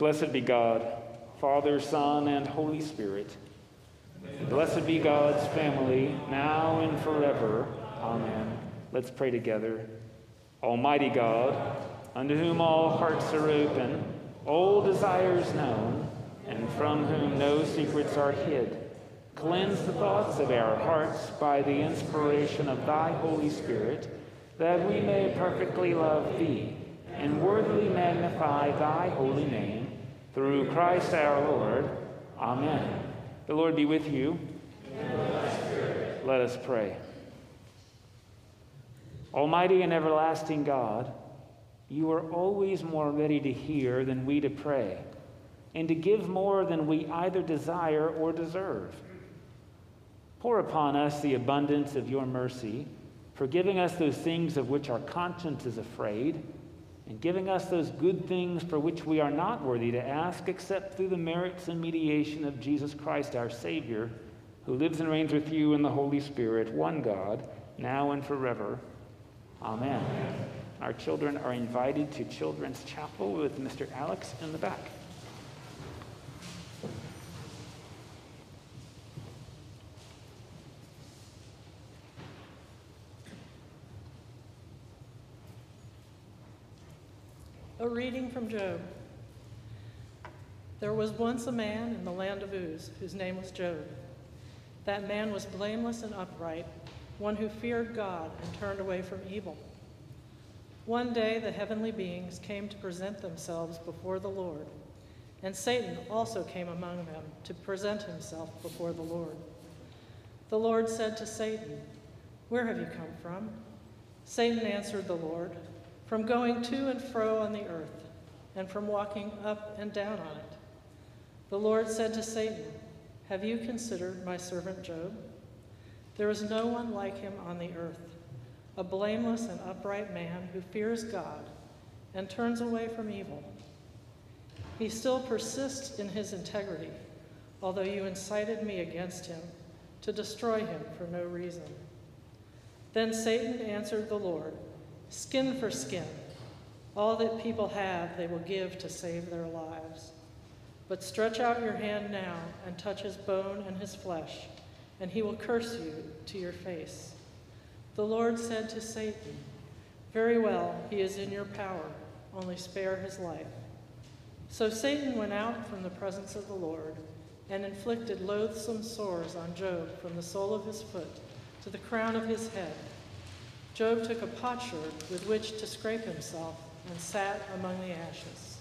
Blessed be God, Father, Son, and Holy Spirit. Blessed be God's family, now and forever. Amen. Let's pray together. Almighty God, unto whom all hearts are open, all desires known, and from whom no secrets are hid, cleanse the thoughts of our hearts by the inspiration of thy Holy Spirit, that we may perfectly love thee and worthily magnify thy holy name through Christ our Lord. Amen. The Lord be with you. Let us pray. Almighty and everlasting God, you are always more ready to hear than we to pray, and to give more than we either desire or deserve. Pour upon us the abundance of your mercy, forgiving us those things of which our conscience is afraid and giving us those good things for which we are not worthy to ask except through the merits and mediation of Jesus Christ our Savior, who lives and reigns with you in the Holy Spirit, one God, now and forever. Amen. Amen. Our children are invited to Children's Chapel with Mr. Alex in the back. A reading from Job. There was once a man in the land of Uz whose name was Job. That man was blameless and upright, one who feared God and turned away from evil. One day the heavenly beings came to present themselves before the Lord, and Satan also came among them to present himself before the Lord. The Lord said to Satan, Where have you come from? Satan answered the Lord, from going to and fro on the earth, and from walking up and down on it. The Lord said to Satan, Have you considered my servant Job? There is no one like him on the earth, a blameless and upright man who fears God and turns away from evil. He still persists in his integrity, although you incited me against him to destroy him for no reason. Then Satan answered the Lord, skin for skin. All that people have, they will give to save their lives. But stretch out your hand now and touch his bone and his flesh, and he will curse you to your face. The Lord said to Satan, Very well, he is in your power, only spare his life. So Satan went out from the presence of the Lord and inflicted loathsome sores on Job from the sole of his foot to the crown of his head. Job took a potsherd with which to scrape himself and sat among the ashes.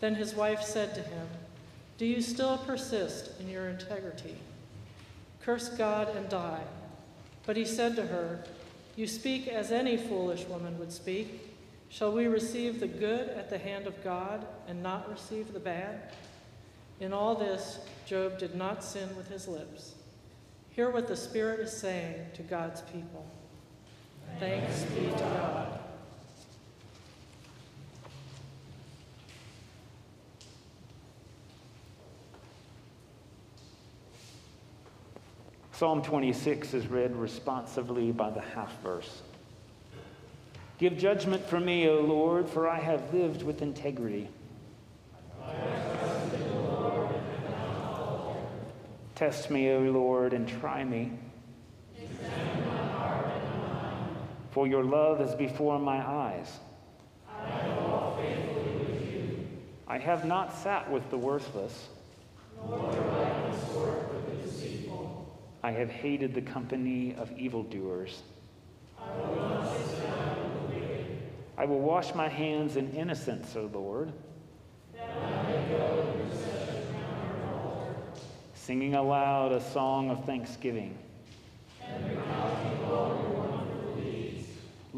Then his wife said to him, Do you still persist in your integrity? Curse God and die. But he said to her, You speak as any foolish woman would speak. Shall we receive the good at the hand of God and not receive the bad? In all this, Job did not sin with his lips. Hear what the Spirit is saying to God's people. Thanks be to God. Psalm 26 is read responsively by the half verse. Give judgment for me, O Lord, for I have lived with integrity. Test me, O Lord, and try me. For your love is before my eyes. I, I have not sat with the worthless, I with the deceitful. I have hated the company of evildoers. I will, I will wash my hands in innocence, O Lord. Singing aloud a song of thanksgiving.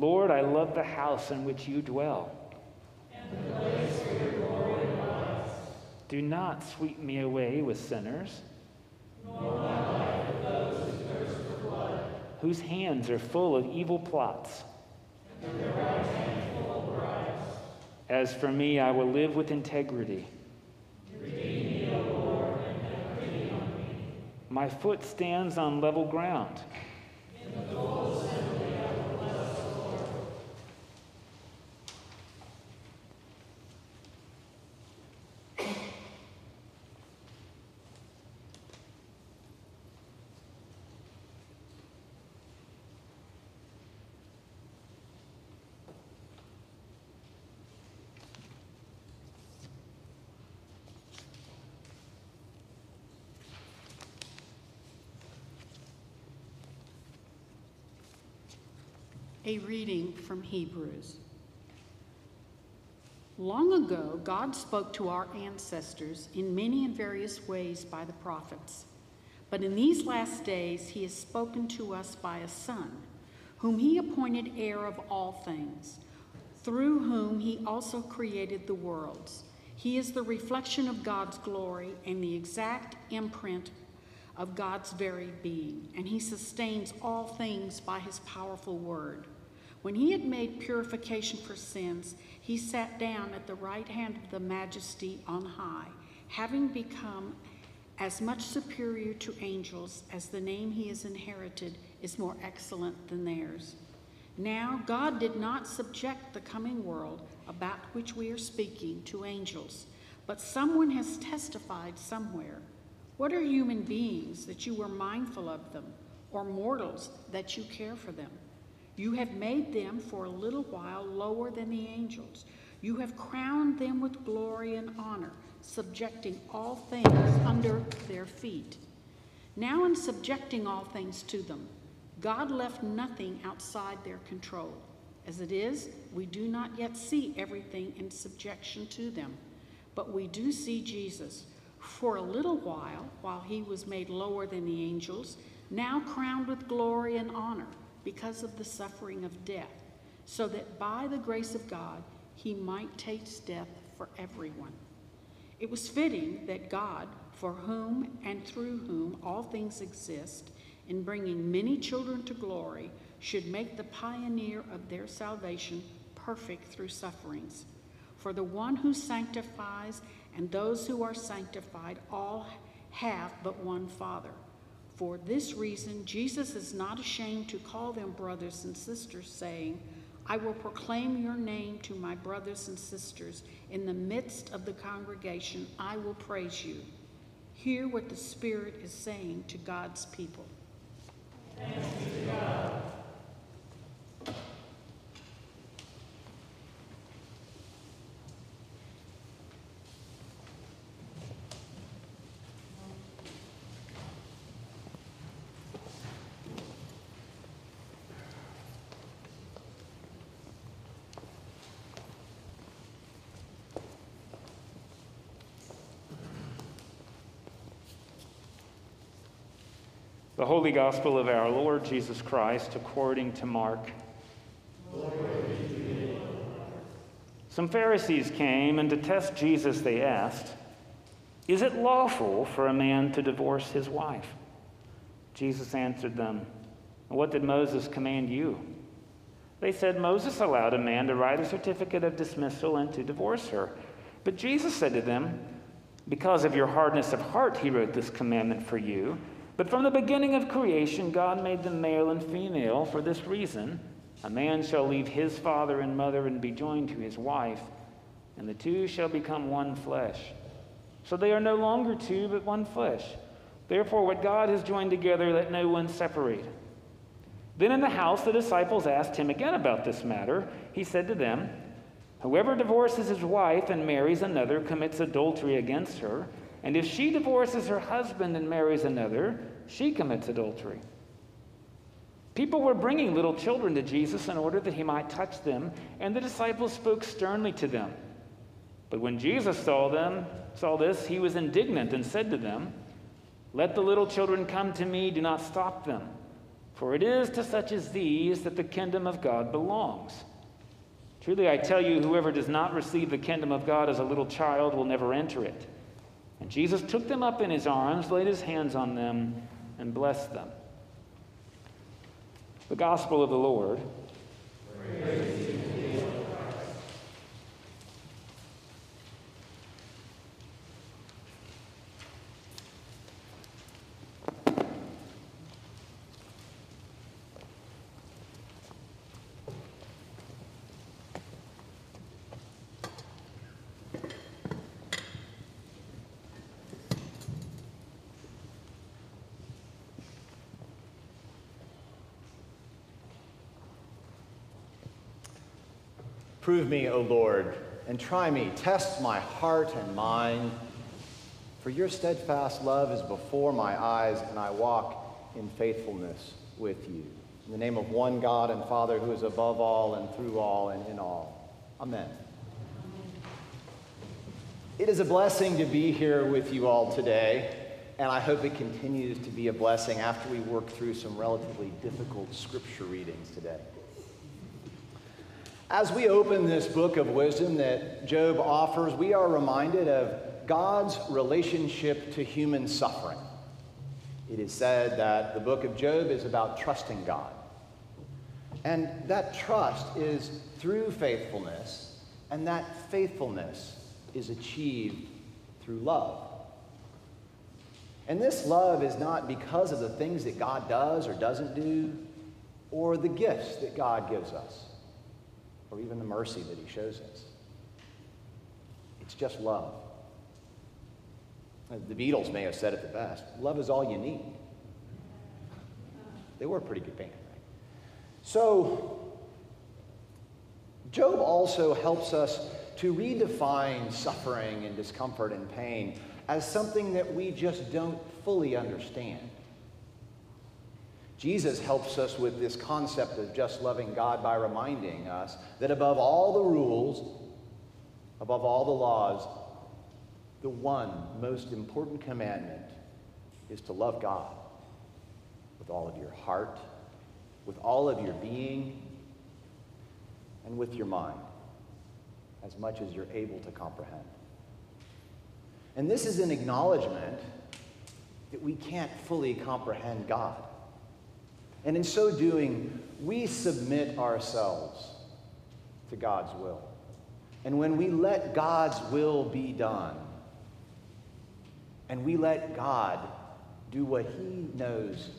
Lord, I love the house in which you dwell. Do not sweep me away with sinners, whose hands are full of evil plots. As for me, I will live with integrity. My foot stands on level ground. A reading from Hebrews. Long ago, God spoke to our ancestors in many and various ways by the prophets. But in these last days, He has spoken to us by a Son, whom He appointed heir of all things, through whom He also created the worlds. He is the reflection of God's glory and the exact imprint of God's very being, and He sustains all things by His powerful word. When He had made purification for sins, He sat down at the right hand of the Majesty on high, having become as much superior to angels as the name He has inherited is more excellent than theirs. Now, God did not subject the coming world about which we are speaking to angels, but someone has testified somewhere. What are human beings that you were mindful of them, or mortals that you care for them? You have made them for a little while lower than the angels. You have crowned them with glory and honor, subjecting all things under their feet. Now, in subjecting all things to them, God left nothing outside their control. As it is, we do not yet see everything in subjection to them, but we do see Jesus. For a little while, while he was made lower than the angels, now crowned with glory and honor because of the suffering of death, so that by the grace of God he might taste death for everyone. It was fitting that God, for whom and through whom all things exist, in bringing many children to glory, should make the pioneer of their salvation perfect through sufferings. For the one who sanctifies and those who are sanctified all have but one Father. For this reason, Jesus is not ashamed to call them brothers and sisters, saying, I will proclaim your name to my brothers and sisters. In the midst of the congregation, I will praise you. Hear what the Spirit is saying to God's people. Thanks be to God. The Holy Gospel of our Lord Jesus Christ according to Mark. Some Pharisees came, and to test Jesus, they asked, Is it lawful for a man to divorce his wife? Jesus answered them, What did Moses command you? They said, Moses allowed a man to write a certificate of dismissal and to divorce her. But Jesus said to them, Because of your hardness of heart, he wrote this commandment for you. But from the beginning of creation, God made them male and female for this reason a man shall leave his father and mother and be joined to his wife, and the two shall become one flesh. So they are no longer two, but one flesh. Therefore, what God has joined together, let no one separate. Then in the house, the disciples asked him again about this matter. He said to them, Whoever divorces his wife and marries another commits adultery against her. And if she divorces her husband and marries another, she commits adultery. People were bringing little children to Jesus in order that he might touch them, and the disciples spoke sternly to them. But when Jesus saw them, saw this, he was indignant and said to them, "Let the little children come to me, do not stop them, for it is to such as these that the kingdom of God belongs." Truly I tell you, whoever does not receive the kingdom of God as a little child will never enter it. And Jesus took them up in his arms, laid his hands on them, and blessed them. The Gospel of the Lord. Prove me, O Lord, and try me. Test my heart and mind. For your steadfast love is before my eyes, and I walk in faithfulness with you. In the name of one God and Father who is above all and through all and in all. Amen. It is a blessing to be here with you all today, and I hope it continues to be a blessing after we work through some relatively difficult scripture readings today. As we open this book of wisdom that Job offers, we are reminded of God's relationship to human suffering. It is said that the book of Job is about trusting God. And that trust is through faithfulness, and that faithfulness is achieved through love. And this love is not because of the things that God does or doesn't do, or the gifts that God gives us, or even the mercy that He shows us. It's just love. The Beatles may have said it the best love is all you need. They were a pretty good band, right? So, Job also helps us to redefine suffering and discomfort and pain as something that we just don't fully understand. Jesus helps us with this concept of just loving God by reminding us that above all the rules, above all the laws, the one most important commandment is to love God with all of your heart, with all of your being, and with your mind, as much as you're able to comprehend. And this is an acknowledgement that we can't fully comprehend God. And in so doing, we submit ourselves to God's will. And when we let God's will be done, and we let God do what He knows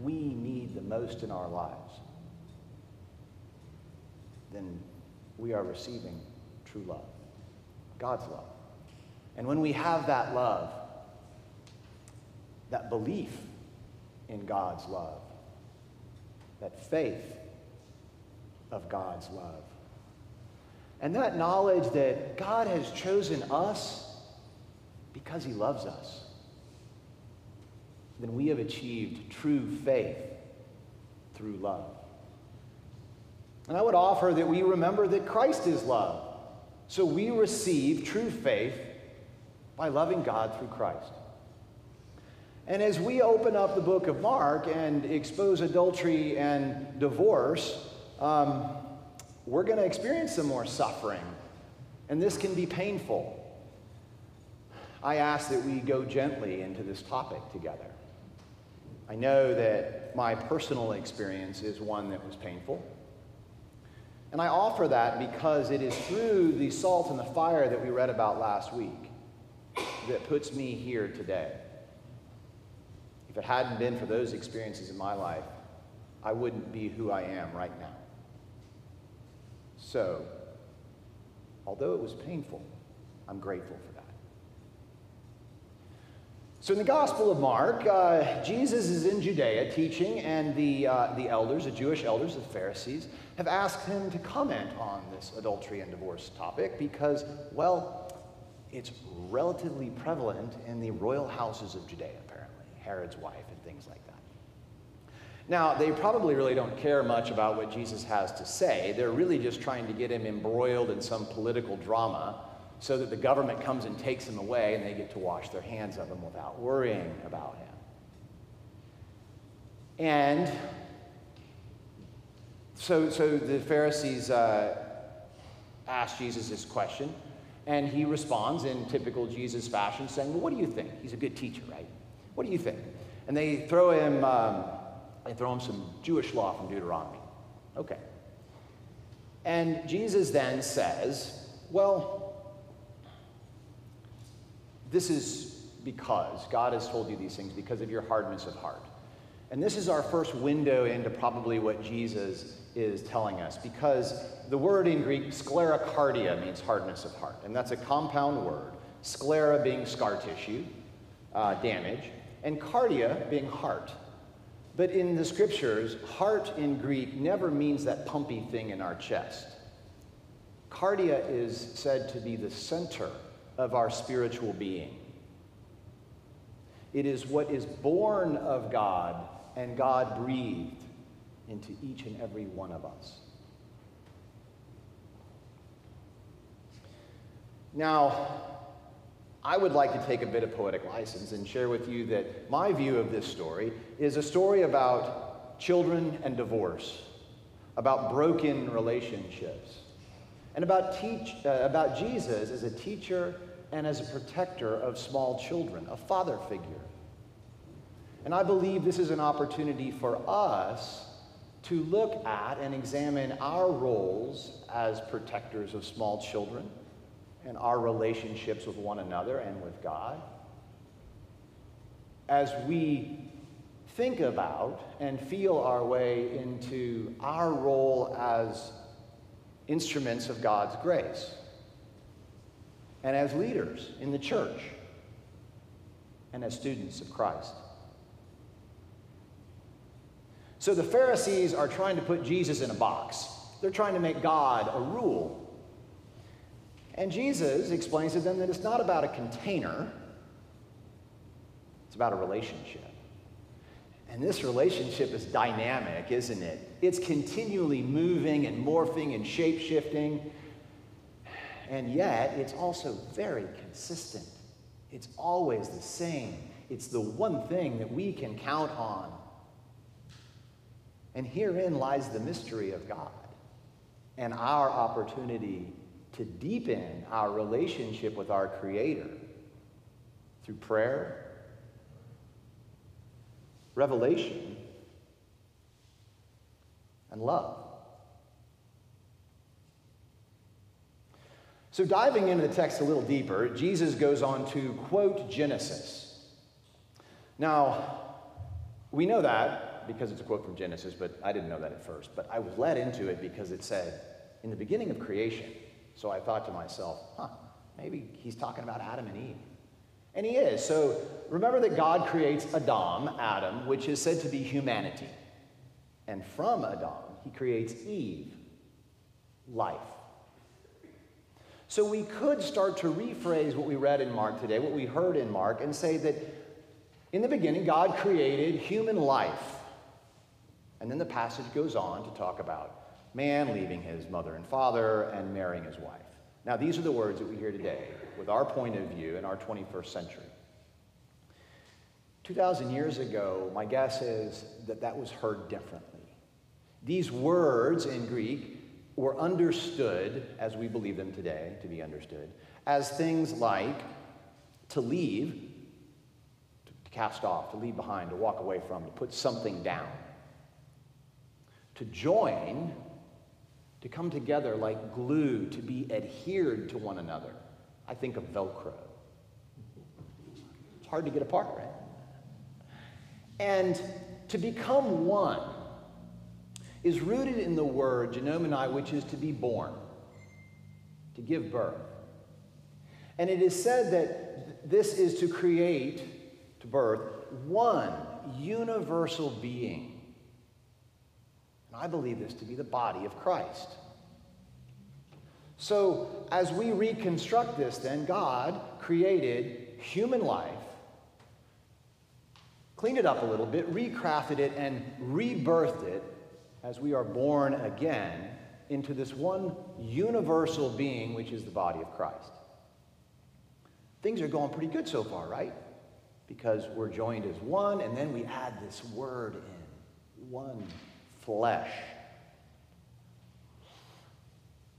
we need the most in our lives, then we are receiving true love, God's love. And when we have that love, that belief in God's love, that faith of God's love, and that knowledge that God has chosen us because he loves us, then we have achieved true faith through love. And I would offer that we remember that Christ is love. So we receive true faith by loving God through Christ. And as we open up the book of Mark and expose adultery and divorce, um, we're going to experience some more suffering. And this can be painful. I ask that we go gently into this topic together. I know that my personal experience is one that was painful. And I offer that because it is through the salt and the fire that we read about last week that puts me here today. It hadn't been for those experiences in my life, I wouldn't be who I am right now. So, although it was painful, I'm grateful for that. So, in the Gospel of Mark, uh, Jesus is in Judea teaching, and the, uh, the elders, the Jewish elders, the Pharisees, have asked him to comment on this adultery and divorce topic because, well, it's relatively prevalent in the royal houses of Judea, Herod's wife and things like that. Now, they probably really don't care much about what Jesus has to say. They're really just trying to get him embroiled in some political drama so that the government comes and takes him away and they get to wash their hands of him without worrying about him. And so, so the Pharisees uh, ask Jesus this question, and he responds in typical Jesus fashion, saying, Well, what do you think? He's a good teacher, right? What do you think? And they throw him, um, they throw him some Jewish law from Deuteronomy. Okay. And Jesus then says, Well, this is because God has told you these things because of your hardness of heart. And this is our first window into probably what Jesus is telling us because the word in Greek, sclerocardia, means hardness of heart. And that's a compound word, sclera being scar tissue, uh, damage, and cardia being heart. But in the scriptures, heart in Greek never means that pumpy thing in our chest. Cardia is said to be the center of our spiritual being. It is what is born of God and God breathed into each and every one of us. Now, I would like to take a bit of poetic license and share with you that my view of this story is a story about children and divorce, about broken relationships, and about, teach, uh, about Jesus as a teacher and as a protector of small children, a father figure. And I believe this is an opportunity for us to look at and examine our roles as protectors of small children and our relationships with one another and with God. As we think about and feel our way into our role as instruments of God's grace and as leaders in the church and as students of Christ. So the Pharisees are trying to put Jesus in a box. They're trying to make God a rule. And Jesus explains to them that it's not about a container, it's about a relationship. And this relationship is dynamic, isn't it? It's continually moving and morphing and shape shifting. And yet, it's also very consistent. It's always the same. It's the one thing that we can count on. And herein lies the mystery of God and our opportunity to deepen our relationship with our Creator through prayer, revelation, and love. So, diving into the text a little deeper, Jesus goes on to quote Genesis. Now, we know that because it's a quote from Genesis, but I didn't know that at first. But I was led into it because it said, in the beginning of creation. So I thought to myself, huh, maybe he's talking about Adam and Eve. And he is. So remember that God creates Adam, Adam, which is said to be humanity. And from Adam, he creates Eve, life. So we could start to rephrase what we read in Mark today, what we heard in Mark, and say that in the beginning, God created human life. And then the passage goes on to talk about man leaving his mother and father and marrying his wife. Now, these are the words that we hear today with our point of view in our 21st century. 2,000 years ago, my guess is that that was heard differently. These words in Greek were understood as we believe them today to be understood as things like to leave, to cast off, to leave behind, to walk away from, to put something down. To join, to come together like glue, to be adhered to one another. I think of Velcro. It's hard to get apart, right? And to become one is rooted in the word genomenai, which is to be born, to give birth. And it is said that this is to create, to birth, one universal being. I believe this to be the body of Christ. So, as we reconstruct this, then, God created human life, cleaned it up a little bit, recrafted it, and rebirthed it as we are born again into this one universal being, which is the body of Christ. Things are going pretty good so far, right? Because we're joined as one, and then we add this word in one flesh.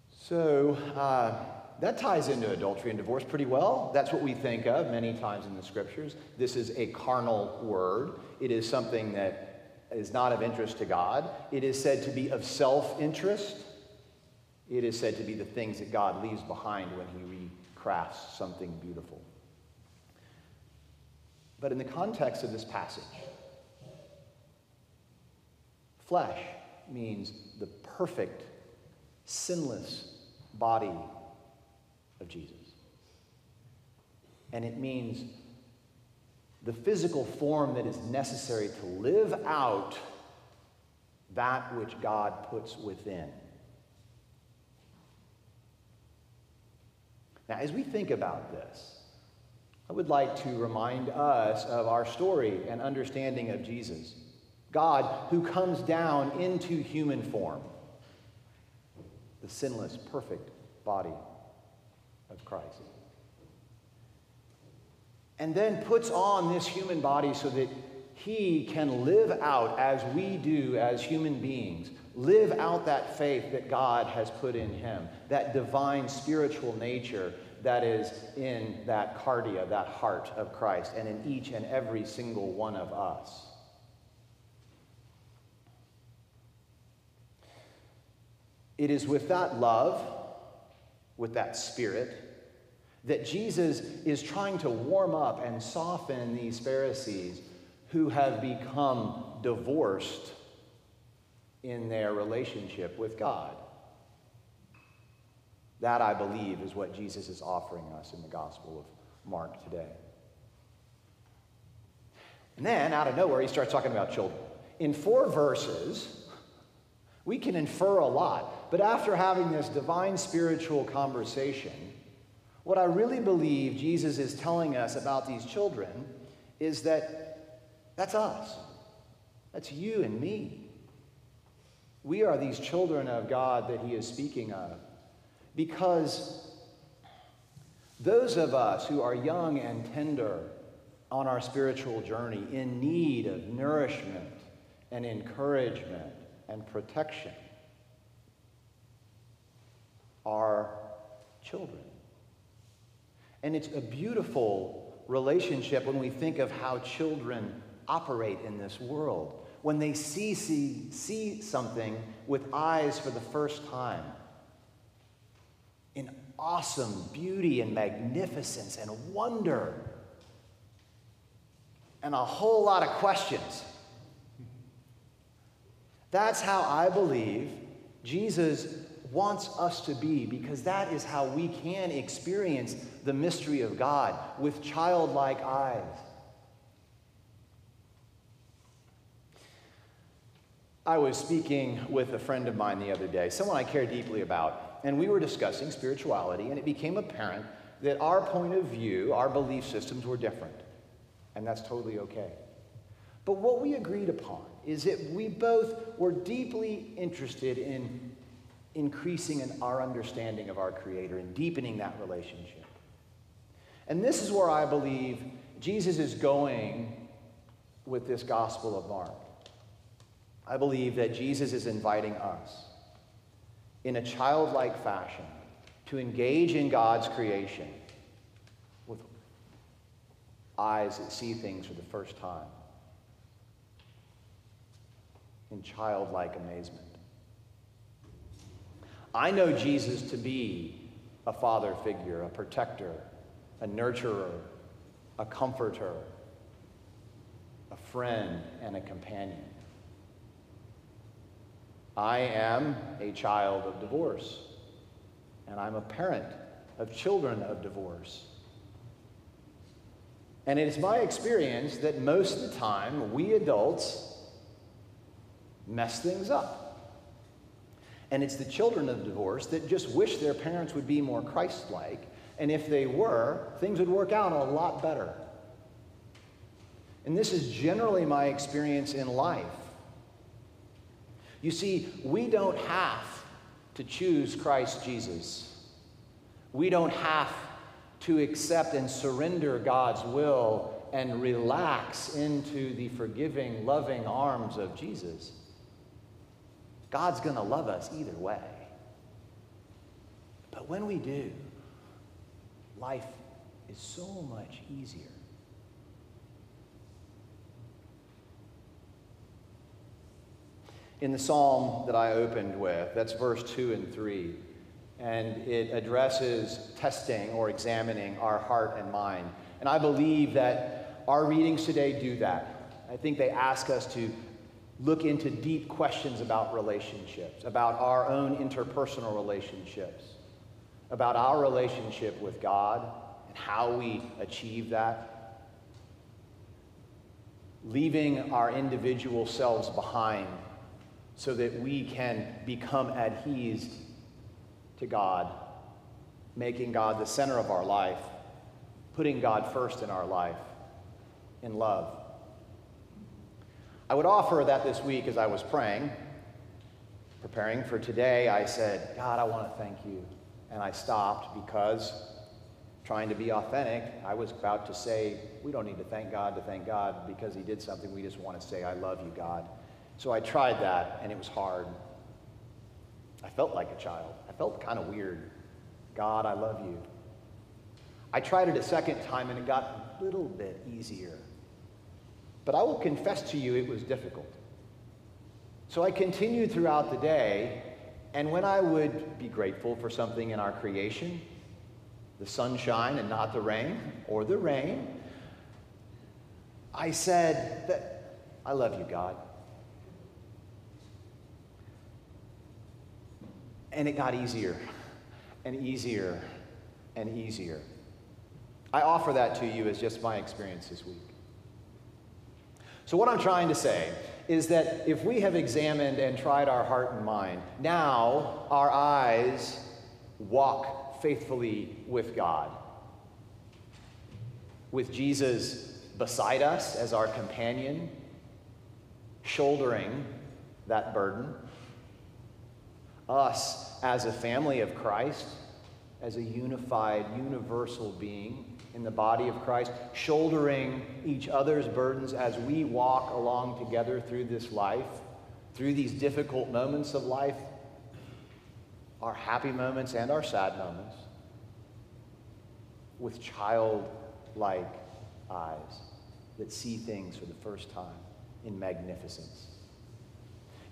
So uh, that ties into adultery and divorce pretty well. That's what we think of many times in the scriptures. This is a carnal word, it is something that is not of interest to God. It is said to be of self interest. It is said to be the things that God leaves behind when he recrafts something beautiful. But in the context of this passage, flesh means the perfect, sinless body of Jesus. And it means the physical form that is necessary to live out that which God puts within. Now, as we think about this, I would like to remind us of our story and understanding of Jesus. God who comes down into human form, the sinless, perfect body of Christ. And then puts on this human body so that he can live out as we do as human beings, live out that faith that God has put in him, that divine spiritual nature that is in that cardia, that heart of Christ, and in each and every single one of us. It is with that love, with that spirit, that Jesus is trying to warm up and soften these Pharisees who have become divorced in their relationship with God. That, I believe, is what Jesus is offering us in the Gospel of Mark today. And then, out of nowhere, he starts talking about children. In four verses, we can infer a lot, but after having this divine spiritual conversation, what I really believe Jesus is telling us about these children is that that's us. That's you and me. We are these children of God that he is speaking of. Because those of us who are young and tender on our spiritual journey, in need of nourishment and encouragement and protection, are children. And it's a beautiful relationship when we think of how children operate in this world. When they see, see, see something with eyes for the first time, in awesome beauty and magnificence and wonder and a whole lot of questions. That's how I believe Jesus wants us to be because that is how we can experience the mystery of God with childlike eyes. I was speaking with a friend of mine the other day, someone I care deeply about and we were discussing spirituality, and it became apparent that our point of view, our belief systems were different. And that's totally okay. But what we agreed upon is that we both were deeply interested in increasing in our understanding of our Creator and deepening that relationship. And this is where I believe Jesus is going with this Gospel of Mark. I believe that Jesus is inviting us in a childlike fashion to engage in God's creation with eyes that see things for the first time in childlike amazement. I know Jesus to be a father figure, a protector, a nurturer, a comforter, a friend, and a companion. I am a child of divorce, and I'm a parent of children of divorce. And it is my experience that most of the time we adults mess things up. And it's the children of divorce that just wish their parents would be more Christ like. And if they were, things would work out a lot better. And this is generally my experience in life. You see, we don't have to choose Christ Jesus. We don't have to accept and surrender God's will and relax into the forgiving, loving arms of Jesus. God's going to love us either way. But when we do, life is so much easier. in the psalm that I opened with. That's verse 2 and 3. And it addresses testing or examining our heart and mind. And I believe that our readings today do that. I think they ask us to look into deep questions about relationships, about our own interpersonal relationships, about our relationship with God and how we achieve that. Leaving our individual selves behind so that we can become adhesed to God, making God the center of our life, putting God first in our life in love. I would offer that this week as I was praying, preparing for today, I said, God, I want to thank you. And I stopped because trying to be authentic, I was about to say, we don't need to thank God to thank God because he did something. We just want to say, I love you, God. So I tried that, and it was hard. I felt like a child. I felt kind of weird. God, I love you. I tried it a second time, and it got a little bit easier. But I will confess to you, it was difficult. So I continued throughout the day, and when I would be grateful for something in our creation, the sunshine and not the rain, or the rain, I said that I love you, God. And it got easier and easier and easier. I offer that to you as just my experience this week. So, what I'm trying to say is that if we have examined and tried our heart and mind, now our eyes walk faithfully with God. With Jesus beside us as our companion, shouldering that burden. Us as a family of Christ, as a unified, universal being in the body of Christ, shouldering each other's burdens as we walk along together through this life, through these difficult moments of life, our happy moments and our sad moments, with childlike eyes that see things for the first time in magnificence.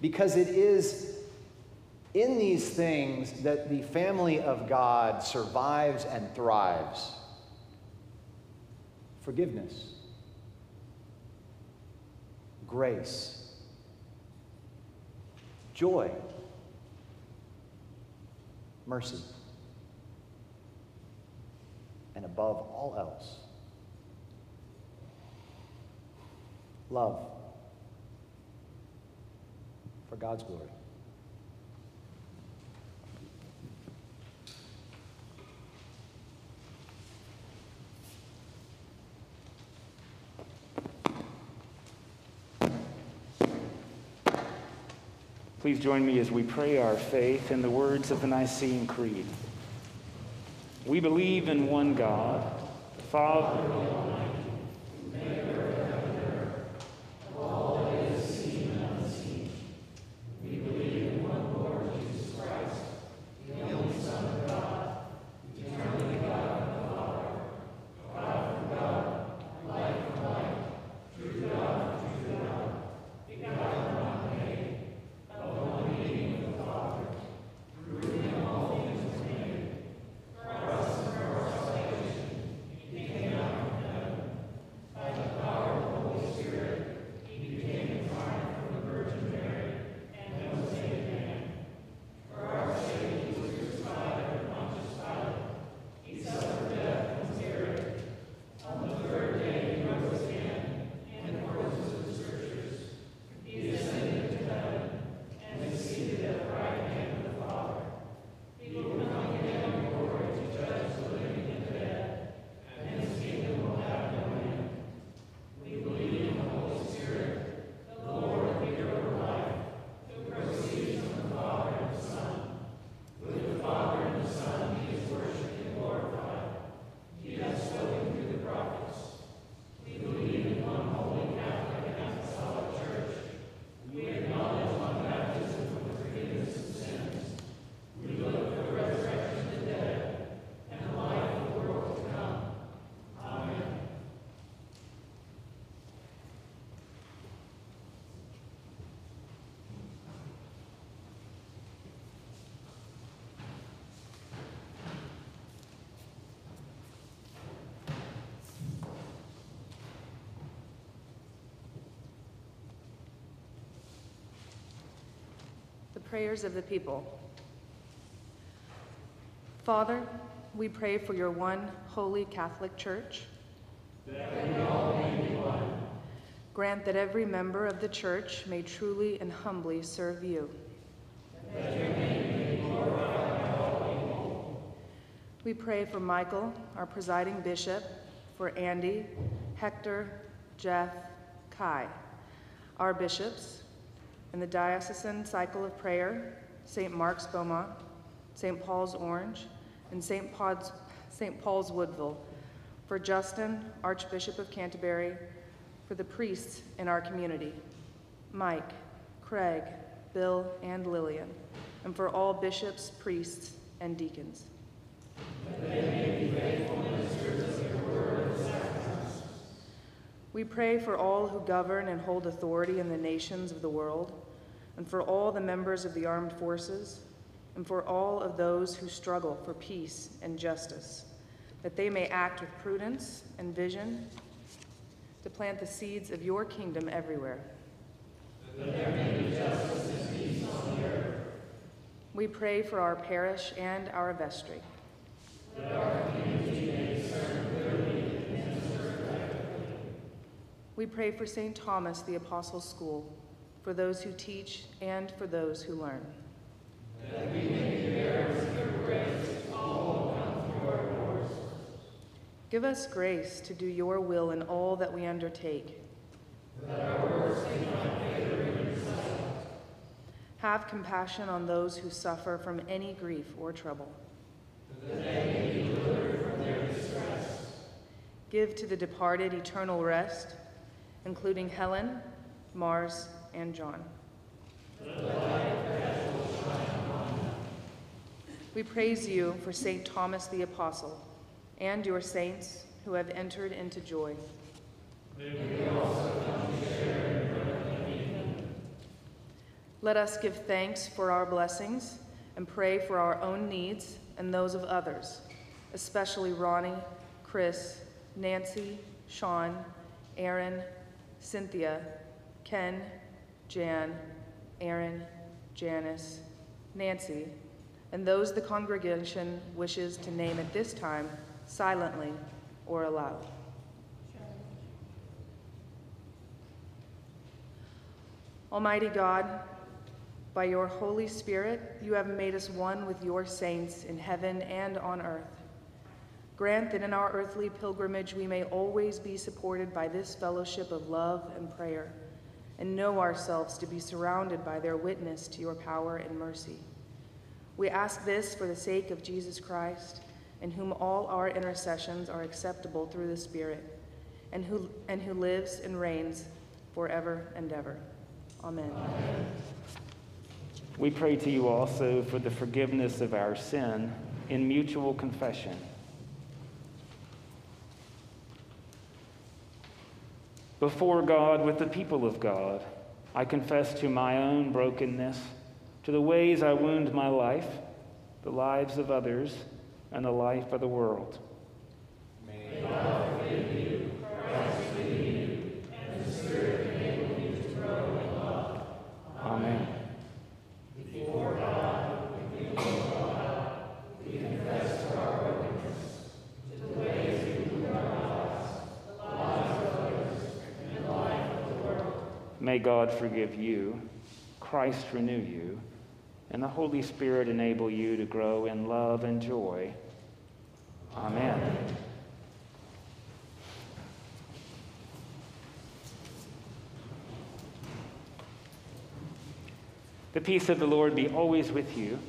Because it is in these things that the family of God survives and thrives forgiveness, grace, joy, mercy, and above all else, love for God's glory. Please join me as we pray our faith in the words of the Nicene Creed. We believe in one God, the Father, Prayers of the people. Father, we pray for your one holy Catholic Church. That Grant that every member of the church may truly and humbly serve you. We pray for Michael, our presiding bishop, for Andy, Hector, Jeff, Kai, our bishops, and the Diocesan Cycle of Prayer, St. Mark's Beaumont, St. Paul's Orange, and St. Paul's, St. Paul's Woodville, for Justin, Archbishop of Canterbury, for the priests in our community, Mike, Craig, Bill, and Lillian, and for all bishops, priests, and deacons. We pray for all who govern and hold authority in the nations of the world, and for all the members of the armed forces, and for all of those who struggle for peace and justice, that they may act with prudence and vision to plant the seeds of your kingdom everywhere. We pray for our parish and our vestry. We pray for St. Thomas the Apostles' School, for those who teach and for those who learn. Give us grace to do your will in all that we undertake. Have compassion on those who suffer from any grief or trouble. Give to the departed eternal rest, including Helen, Mars, and John. We praise you for St. Thomas the Apostle and your saints who have entered into joy. Let us give thanks for our blessings and pray for our own needs and those of others, especially Ronnie, Chris, Nancy, Sean, Aaron, Cynthia, Ken, Jan, Aaron, Janice, Nancy, and those the congregation wishes to name at this time silently or aloud. Almighty God, by your Holy Spirit, you have made us one with your saints in heaven and on earth. Grant that in our earthly pilgrimage we may always be supported by this fellowship of love and prayer, and know ourselves to be surrounded by their witness to your power and mercy. We ask this for the sake of Jesus Christ, in whom all our intercessions are acceptable through the Spirit, and who, and who lives and reigns forever and ever. Amen. Amen. We pray to you also for the forgiveness of our sin in mutual confession. Before God, with the people of God, I confess to my own brokenness, to the ways I wound my life, the lives of others, and the life of the world. May God forgive Christ forgive you, and the Spirit enable you to grow in love. Amen. Before God, we God, we confess to our brokenness, to the ways we wound our lives, the lives of others, and the life of the world. May God forgive you, Christ renew you, and the Holy Spirit enable you to grow in love and joy. Amen. The peace of the Lord be always with you.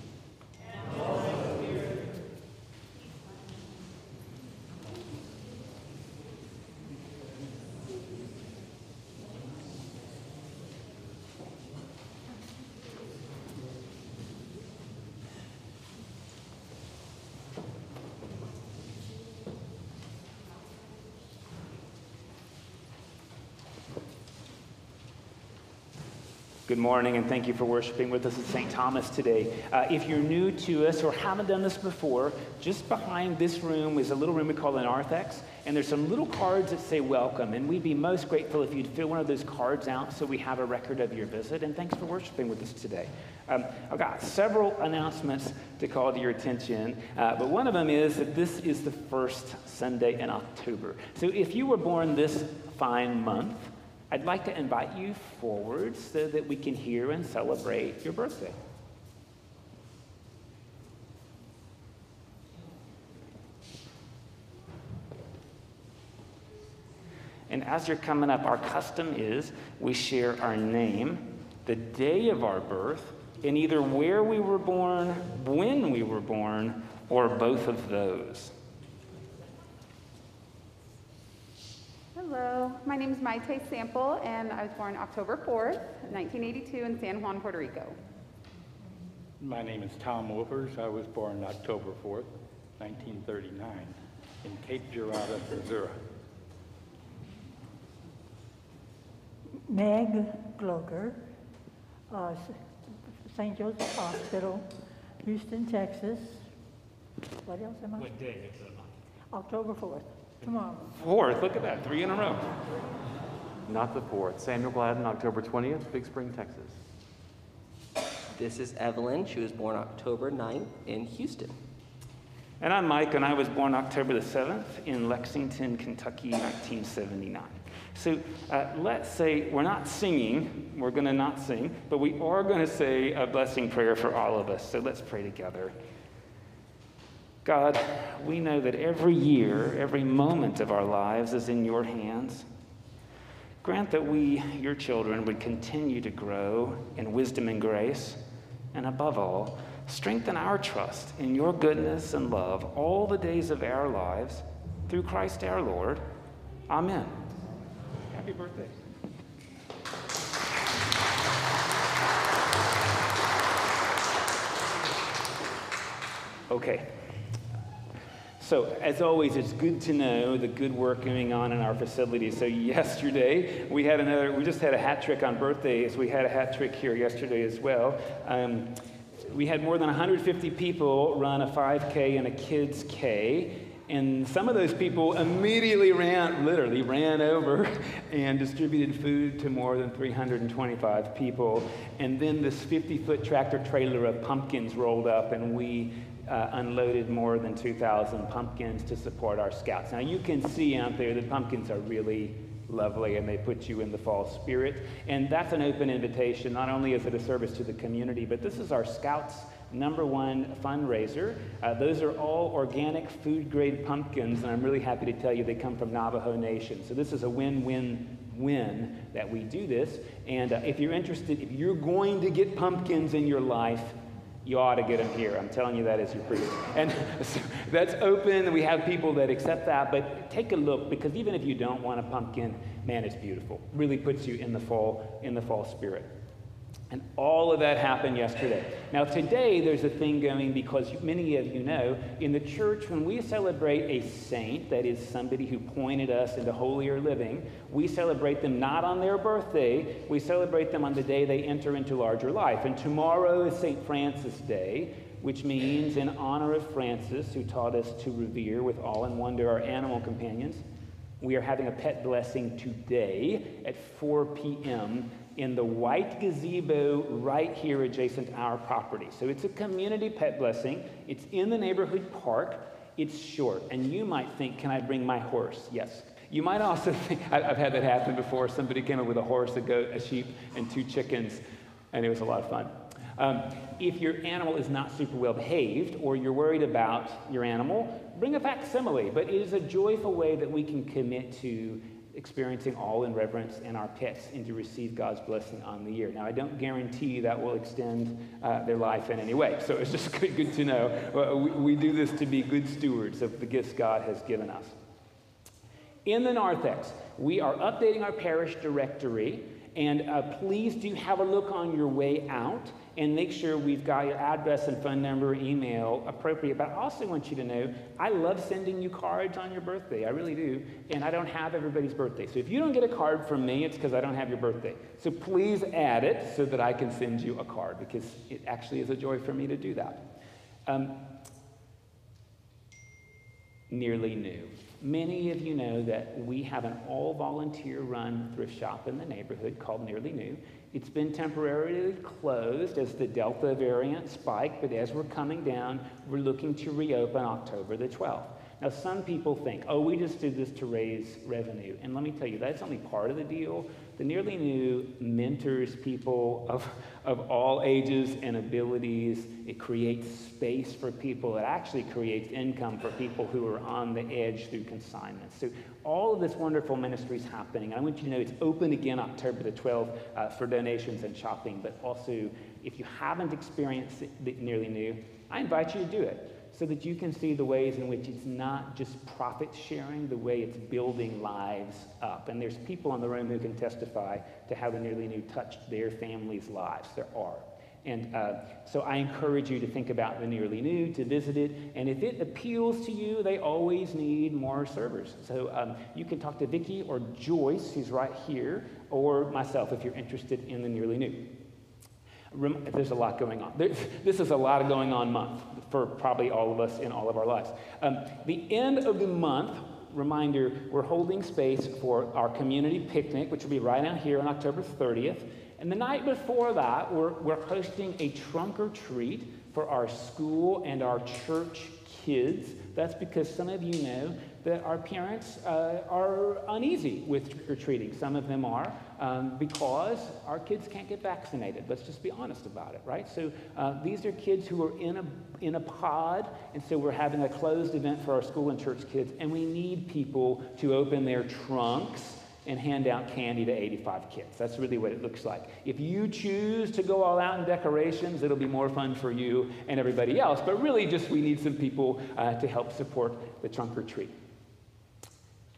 Good morning, and thank you for worshiping with us at St. Thomas today. Uh, if you're new to us or haven't done this before, just behind this room is a little room we call an narthex, and there's some little cards that say welcome. And we'd be most grateful if you'd fill one of those cards out so we have a record of your visit. And thanks for worshiping with us today. Um, I've got several announcements to call to your attention, uh, but one of them is that this is the first Sunday in October. So if you were born this fine month, I'd like to invite you forward so that we can hear and celebrate your birthday. And as you're coming up, our custom is we share our name, the day of our birth, and either where we were born, when we were born, or both of those. Hello, my name is Maite Sample, and I was born October 4th, 1982, in San Juan, Puerto Rico. My name is Tom Wolfers. I was born October 4th, 1939, in Cape Girardeau, Missouri. Meg Gloger, uh, St. Joseph Hospital, Houston, Texas. What else am I? What day? October 4th, tomorrow. Fourth, look at that, three in a row. Not the fourth. Samuel Gladden, October 20th, Big Spring, Texas. This is Evelyn. She was born October 9th in Houston. And I'm Mike, and I was born October the 7th in Lexington, Kentucky, 1979. So uh, let's say we're not singing, we're going to not sing, but we are going to say a blessing prayer for all of us. So let's pray together. God, we know that every year, every moment of our lives is in your hands. Grant that we, your children, would continue to grow in wisdom and grace, and above all, strengthen our trust in your goodness and love all the days of our lives through Christ our Lord. Amen. Happy birthday. Okay. So, as always, it's good to know the good work going on in our facilities. So, yesterday we had another, we just had a hat trick on birthdays. We had a hat trick here yesterday as well. Um, we had more than 150 people run a 5K and a kids K. And some of those people immediately ran, literally ran over and distributed food to more than 325 people. And then this 50 foot tractor trailer of pumpkins rolled up, and we uh, unloaded more than 2,000 pumpkins to support our scouts. Now, you can see out there the pumpkins are really lovely and they put you in the fall spirit. And that's an open invitation. Not only is it a service to the community, but this is our scouts number one fundraiser. Uh, those are all organic food grade pumpkins, and I'm really happy to tell you they come from Navajo Nation. So this is a win win win that we do this. And uh, if you're interested, if you're going to get pumpkins in your life, you ought to get them here. I'm telling you that as your priest. And so that's open. We have people that accept that, but take a look because even if you don't want a pumpkin, man, it's beautiful. Really puts you in the fall in the fall spirit. And all of that happened yesterday. Now, today there's a thing going because many of you know in the church, when we celebrate a saint, that is somebody who pointed us into holier living, we celebrate them not on their birthday, we celebrate them on the day they enter into larger life. And tomorrow is St. Francis Day, which means in honor of Francis, who taught us to revere with awe and wonder our animal companions. We are having a pet blessing today at 4 p.m in the white gazebo right here adjacent to our property. So it's a community pet blessing. It's in the neighborhood park. It's short. And you might think, can I bring my horse? Yes. You might also think, I've had that happen before. Somebody came up with a horse, a goat, a sheep, and two chickens, and it was a lot of fun. Um, if your animal is not super well behaved or you're worried about your animal, bring a facsimile. But it is a joyful way that we can commit to experiencing all in reverence and our pets and to receive God's blessing on the year. Now, I don't guarantee that will extend uh, their life in any way, so it's just good, good to know. Uh, we, we do this to be good stewards of the gifts God has given us. In the narthex, we are updating our parish directory, and uh, please do have a look on your way out and make sure we've got your address and phone number, email appropriate. But I also want you to know I love sending you cards on your birthday. I really do. And I don't have everybody's birthday. So if you don't get a card from me, it's because I don't have your birthday. So please add it so that I can send you a card because it actually is a joy for me to do that. Um, nearly new. Many of you know that we have an all volunteer run thrift shop in the neighborhood called Nearly New. It's been temporarily closed as the Delta variant spiked, but as we're coming down, we're looking to reopen October the 12th. Now, some people think, oh, we just did this to raise revenue. And let me tell you, that's only part of the deal. The Nearly New mentors people of, of all ages and abilities. It creates space for people. It actually creates income for people who are on the edge through consignments. So, all of this wonderful ministry is happening. And I want you to know it's open again October the 12th uh, for donations and shopping, but also if you haven't experienced it Nearly New, I invite you to do it so that you can see the ways in which it's not just profit sharing, the way it's building lives up. And there's people in the room who can testify to how the Nearly New touched their families' lives. There are. And uh, so I encourage you to think about the Nearly New, to visit it. And if it appeals to you, they always need more servers. So um, you can talk to Vicki or Joyce, who's right here, or myself if you're interested in the Nearly New. There's a lot going on. This is a lot of going on month for probably all of us in all of our lives. Um, the end of the month, reminder, we're holding space for our community picnic, which will be right out here on October 30th. And the night before that, we're, we're hosting a trunk or treat for our school and our church kids. That's because some of you know that our parents uh, are uneasy with trick or treating. Some of them are um, because our kids can't get vaccinated. Let's just be honest about it, right? So uh, these are kids who are in a, in a pod, and so we're having a closed event for our school and church kids, and we need people to open their trunks and hand out candy to 85 kids. That's really what it looks like. If you choose to go all out in decorations, it'll be more fun for you and everybody else. But really, just we need some people uh, to help support the trunk or treat.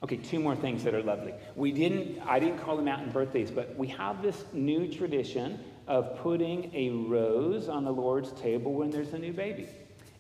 Okay, two more things that are lovely. We didn't, I didn't call them out in birthdays, but we have this new tradition of putting a rose on the Lord's table when there's a new baby.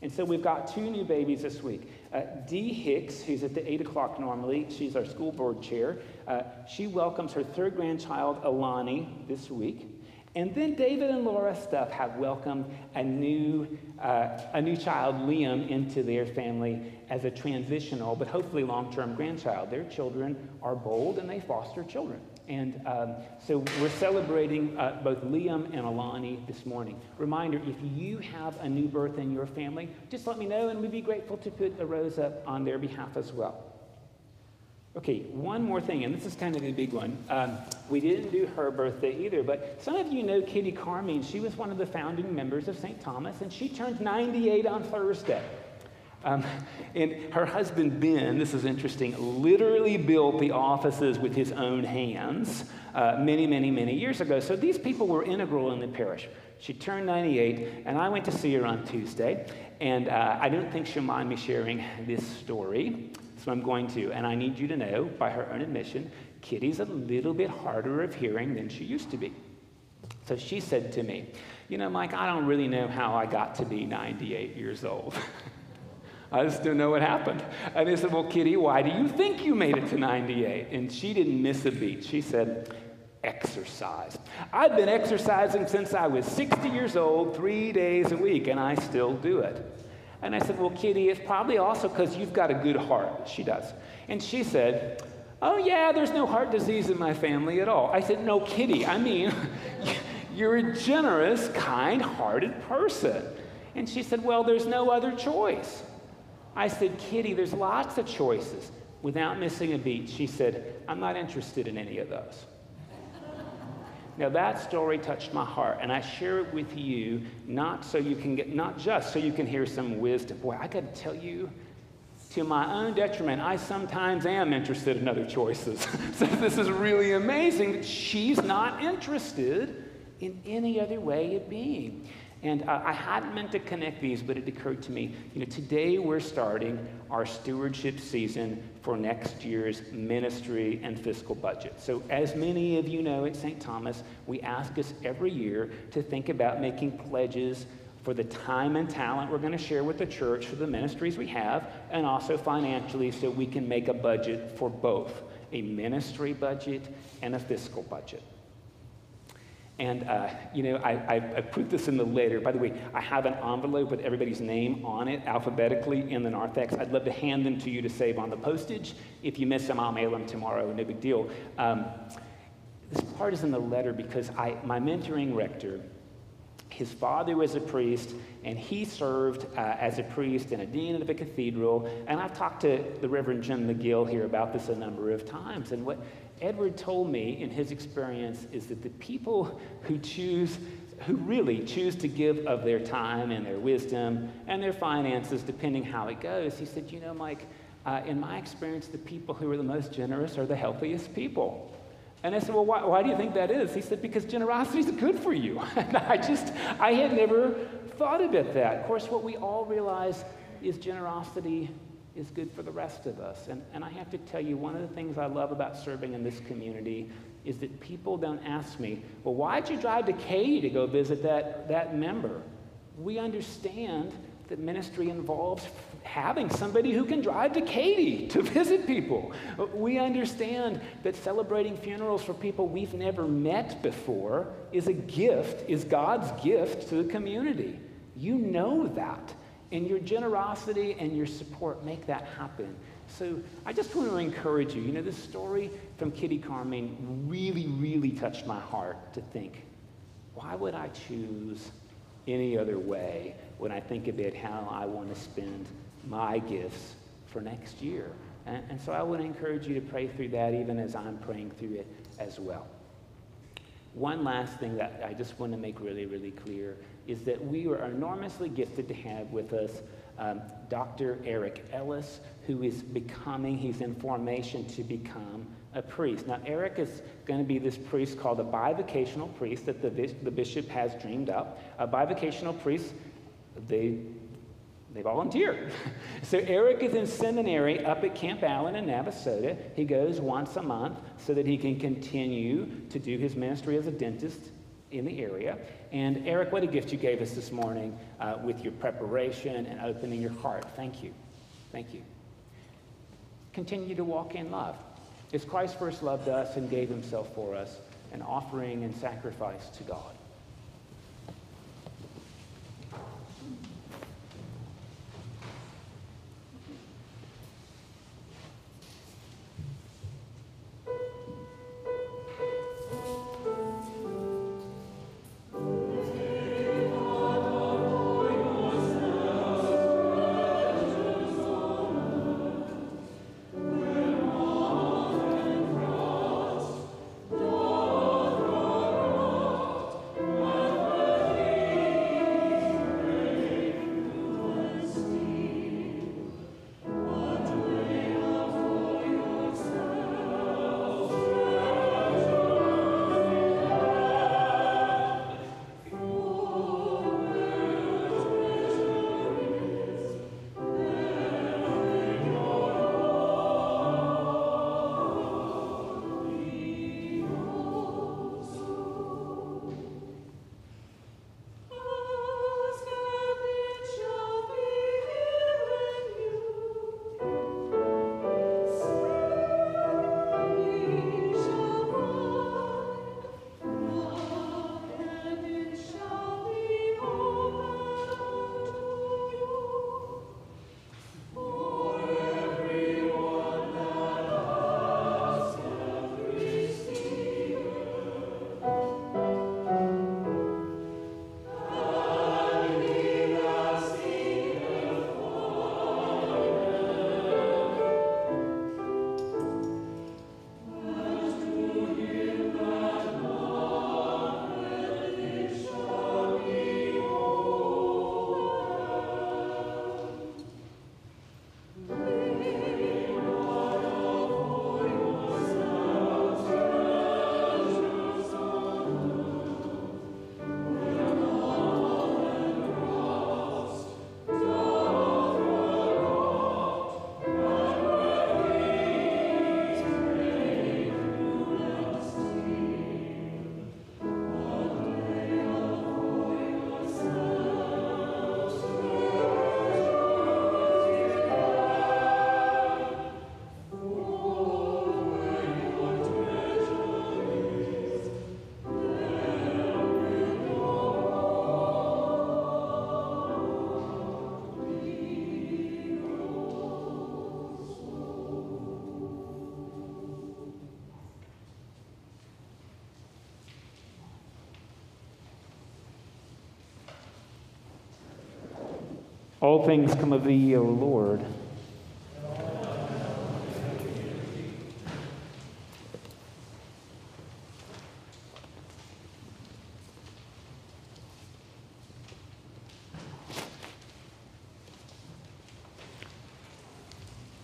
And so we've got two new babies this week. Uh, Dee Hicks, who's at the 8 o'clock normally, she's our school board chair. Uh, she welcomes her third grandchild, Alani, this week. And then David and Laura Stuff have welcomed a new, uh, a new child, Liam, into their family as a transitional, but hopefully long term grandchild. Their children are bold and they foster children. And um, so we're celebrating uh, both Liam and Alani this morning. Reminder if you have a new birth in your family, just let me know and we'd be grateful to put a rose up on their behalf as well. Okay, one more thing, and this is kind of a big one. Um, we didn't do her birthday either, but some of you know Kitty Carmine. She was one of the founding members of St. Thomas, and she turned 98 on Thursday. Um, and her husband, Ben, this is interesting, literally built the offices with his own hands uh, many, many, many years ago. So these people were integral in the parish. She turned 98, and I went to see her on Tuesday. And uh, I don't think she'll mind me sharing this story. So I'm going to. And I need you to know, by her own admission, Kitty's a little bit harder of hearing than she used to be. So she said to me, You know, Mike, I don't really know how I got to be 98 years old. I just don't know what happened. And I said, Well, Kitty, why do you think you made it to 98? And she didn't miss a beat. She said, Exercise. I've been exercising since I was 60 years old, three days a week, and I still do it. And I said, Well, Kitty, it's probably also because you've got a good heart. She does. And she said, Oh, yeah, there's no heart disease in my family at all. I said, No, Kitty, I mean, you're a generous, kind hearted person. And she said, Well, there's no other choice. I said, Kitty, there's lots of choices. Without missing a beat, she said, I'm not interested in any of those. Now that story touched my heart, and I share it with you not so you can get, not just so you can hear some wisdom. Boy, I got to tell you, to my own detriment, I sometimes am interested in other choices. so this is really amazing that she's not interested in any other way of being. And uh, I hadn't meant to connect these, but it occurred to me. You know, today we're starting our stewardship season for next year's ministry and fiscal budget. So, as many of you know at St. Thomas, we ask us every year to think about making pledges for the time and talent we're going to share with the church for the ministries we have, and also financially so we can make a budget for both a ministry budget and a fiscal budget. And, uh, you know, I, I, I, put this in the letter. By the way, I have an envelope with everybody's name on it alphabetically in the narthex. I'd love to hand them to you to save on the postage. If you miss them, I'll mail them tomorrow. No big deal. Um, this part is in the letter because I, my mentoring rector, his father was a priest, and he served uh, as a priest and a dean of a cathedral. And I've talked to the Reverend Jim McGill here about this a number of times. And what Edward told me in his experience is that the people who choose, who really choose to give of their time and their wisdom and their finances, depending how it goes, he said, you know, Mike, uh, in my experience, the people who are the most generous are the healthiest people. And I said, Well, why, why do you think that is? He said, Because generosity is good for you. and I just, I had never thought about that. Of course, what we all realize is generosity is good for the rest of us. And, and I have to tell you, one of the things I love about serving in this community is that people don't ask me, Well, why'd you drive to Katy to go visit that, that member? We understand that ministry involves having somebody who can drive to Katy to visit people. We understand that celebrating funerals for people we've never met before is a gift, is God's gift to the community. You know that. And your generosity and your support make that happen. So I just want to encourage you. You know, this story from Kitty Carmine really, really touched my heart to think, why would I choose any other way when I think about how I want to spend my gifts for next year. And, and so I would encourage you to pray through that even as I'm praying through it as well. One last thing that I just want to make really, really clear is that we are enormously gifted to have with us um, Dr. Eric Ellis, who is becoming, he's in formation to become a priest. Now, Eric is going to be this priest called a bivocational priest that the, the bishop has dreamed up. A bivocational priest, they they volunteered. so Eric is in seminary up at Camp Allen in Navasota. He goes once a month so that he can continue to do his ministry as a dentist in the area. And Eric, what a gift you gave us this morning uh, with your preparation and opening your heart. Thank you. Thank you. Continue to walk in love. As Christ first loved us and gave himself for us, an offering and sacrifice to God. All things come of thee, O Lord.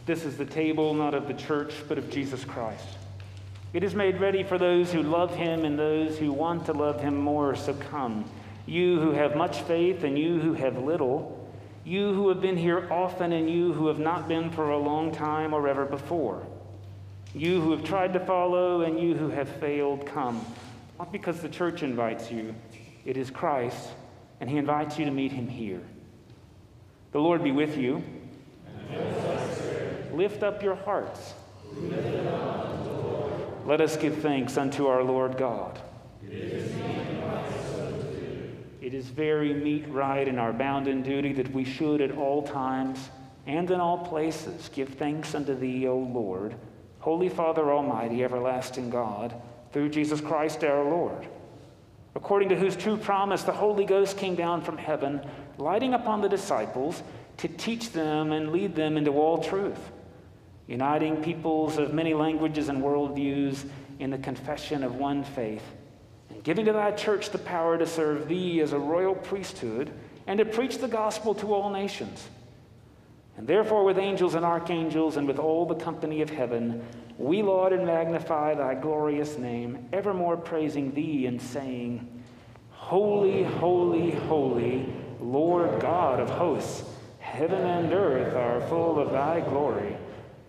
This is the table not of the church, but of Jesus Christ. It is made ready for those who love him and those who want to love him more. So come, you who have much faith and you who have little, you who have been here often and you who have not been for a long time or ever before, you who have tried to follow and you who have failed, come. Not because the church invites you, it is Christ, and he invites you to meet him here. The Lord be with you. Lift up your hearts. Let us give thanks unto our Lord God. It is very meet, right, and our bounden duty that we should at all times and in all places give thanks unto thee, O Lord, Holy Father Almighty, everlasting God, through Jesus Christ our Lord, according to whose true promise the Holy Ghost came down from heaven, lighting upon the disciples to teach them and lead them into all truth uniting peoples of many languages and worldviews in the confession of one faith, and giving to thy church the power to serve thee as a royal priesthood and to preach the gospel to all nations. And therefore, with angels and archangels and with all the company of heaven, we laud and magnify thy glorious name, evermore praising thee and saying, Holy, holy, holy, Lord God of hosts, heaven and earth are full of thy glory.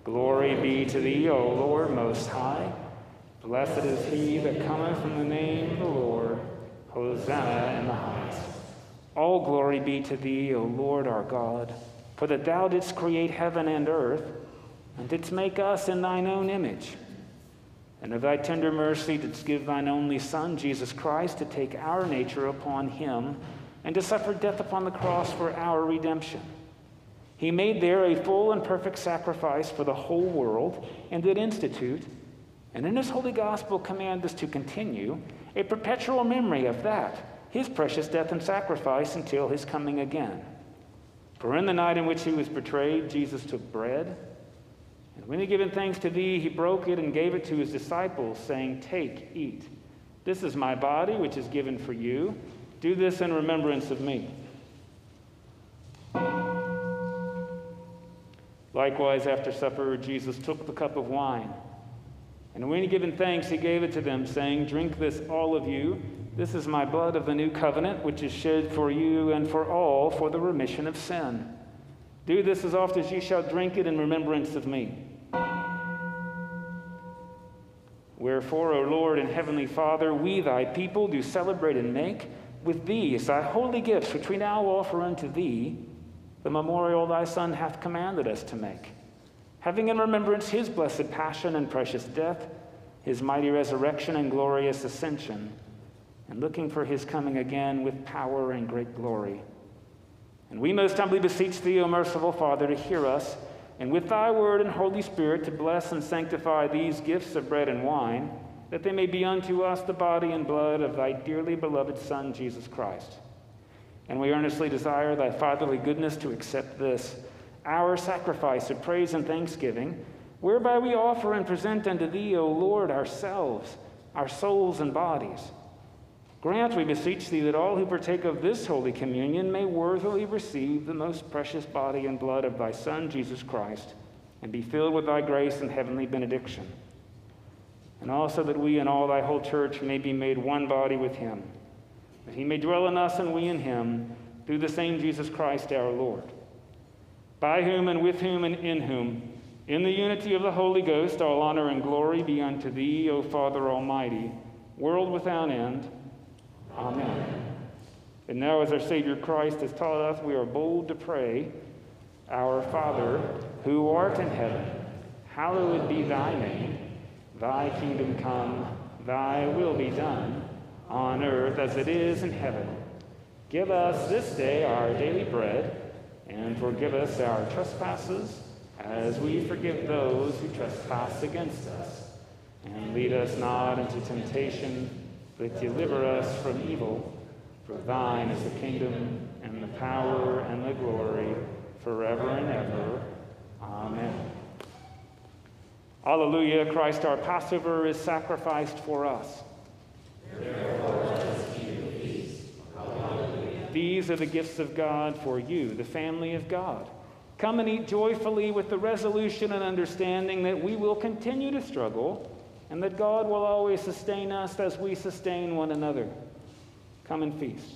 Glory be to thee, O Lord Most High. Blessed is he that cometh in the name of the Lord. Hosanna in the highest. All glory be to thee, O Lord our God, for that thou didst create heaven and earth, and didst make us in thine own image. And of thy tender mercy didst give thine only Son, Jesus Christ, to take our nature upon him, and to suffer death upon the cross for our redemption he made there a full and perfect sacrifice for the whole world and did institute, and in his holy gospel command us to continue a perpetual memory of that, his precious death and sacrifice until his coming again. For in the night in which he was betrayed, Jesus took bread, and when he had given thanks to thee, he broke it and gave it to his disciples, saying, Take, eat. This is my body, which is given for you. Do this in remembrance of me. Likewise, after supper, Jesus took the cup of wine. And when he given thanks, he gave it to them, saying, Drink this, all of you. This is my blood of the new covenant, which is shed for you and for all for the remission of sin. Do this as oft as ye shall drink it in remembrance of me. Wherefore, O Lord and Heavenly Father, we thy people do celebrate and make with these thy holy gifts, which we now offer unto thee the memorial thy Son hath commanded us to make, having in remembrance his blessed passion and precious death, his mighty resurrection and glorious ascension, and looking for his coming again with power and great glory. And we most humbly beseech thee, O merciful Father, to hear us, and with thy word and Holy Spirit to bless and sanctify these gifts of bread and wine, that they may be unto us the body and blood of thy dearly beloved Son, Jesus Christ and we earnestly desire thy fatherly goodness to accept this, our sacrifice of praise and thanksgiving, whereby we offer and present unto thee, O Lord, ourselves, our souls and bodies. Grant, we beseech thee, that all who partake of this holy communion may worthily receive the most precious body and blood of thy Son, Jesus Christ, and be filled with thy grace and heavenly benediction. And also that we and all thy whole church may be made one body with him that he may dwell in us and we in him, through the same Jesus Christ our Lord. By whom and with whom and in whom, in the unity of the Holy Ghost, all honor and glory be unto thee, O Father Almighty, world without end. Amen. And now, as our Savior Christ has taught us, we are bold to pray, Our Father, who art in heaven, hallowed be thy name. Thy kingdom come, thy will be done on earth as it is in heaven. Give us this day our daily bread, and forgive us our trespasses, as we forgive those who trespass against us. And lead us not into temptation, but deliver us from evil. For thine is the kingdom, and the power and the glory forever and ever. Amen. Alleluia, Christ our Passover is sacrificed for us. These are the gifts of God for you, the family of God. Come and eat joyfully with the resolution and understanding that we will continue to struggle and that God will always sustain us as we sustain one another. Come and feast.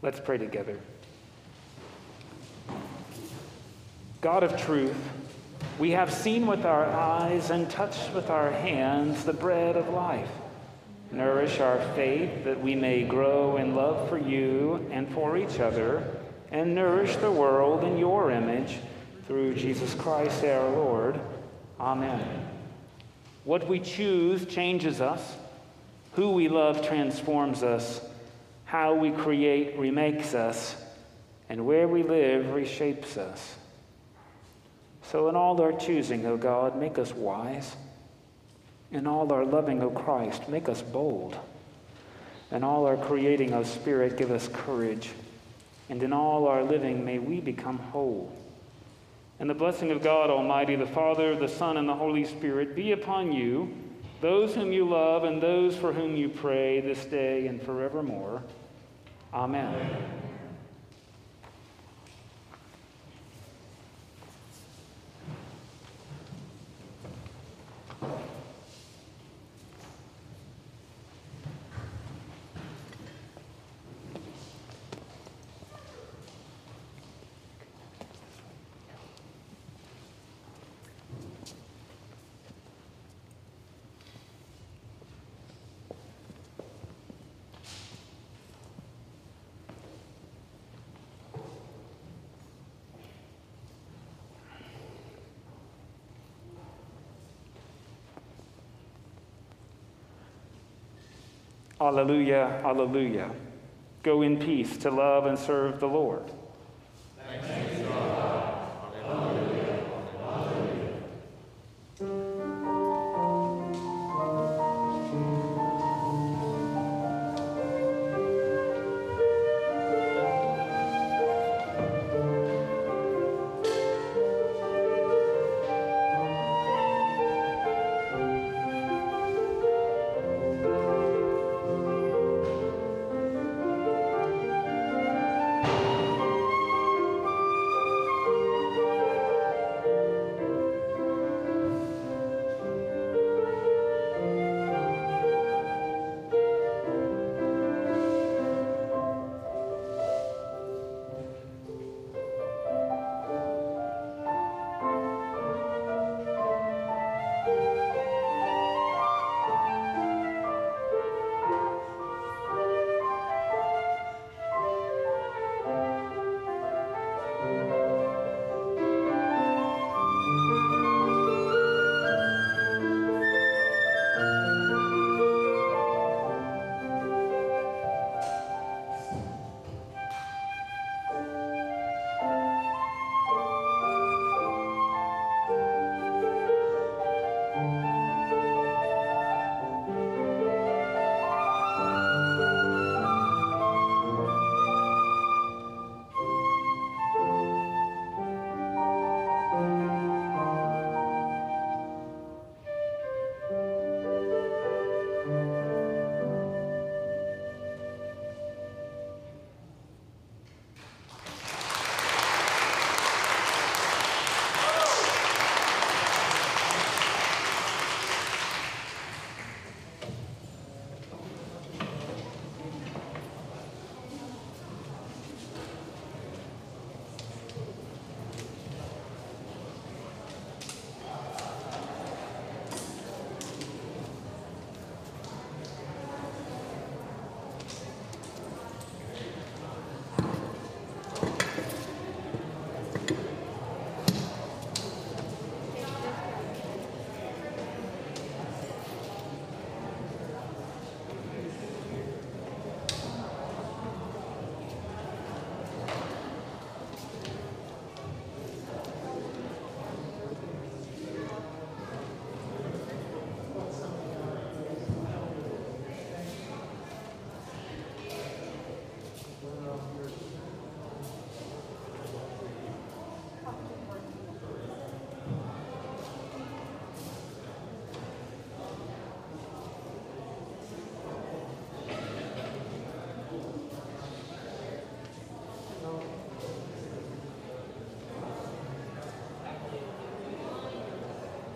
Let's pray together. God of truth, we have seen with our eyes and touched with our hands the bread of life. Nourish our faith that we may grow in love for you and for each other, and nourish the world in your image through Jesus Christ our Lord. Amen. What we choose changes us, who we love transforms us, how we create remakes us, and where we live reshapes us. So, in all our choosing, O God, make us wise. In all our loving, O Christ, make us bold. In all our creating, O Spirit, give us courage. And in all our living, may we become whole. And the blessing of God Almighty, the Father, the Son, and the Holy Spirit be upon you, those whom you love, and those for whom you pray this day and forevermore. Amen. Alleluia, hallelujah. Go in peace to love and serve the Lord.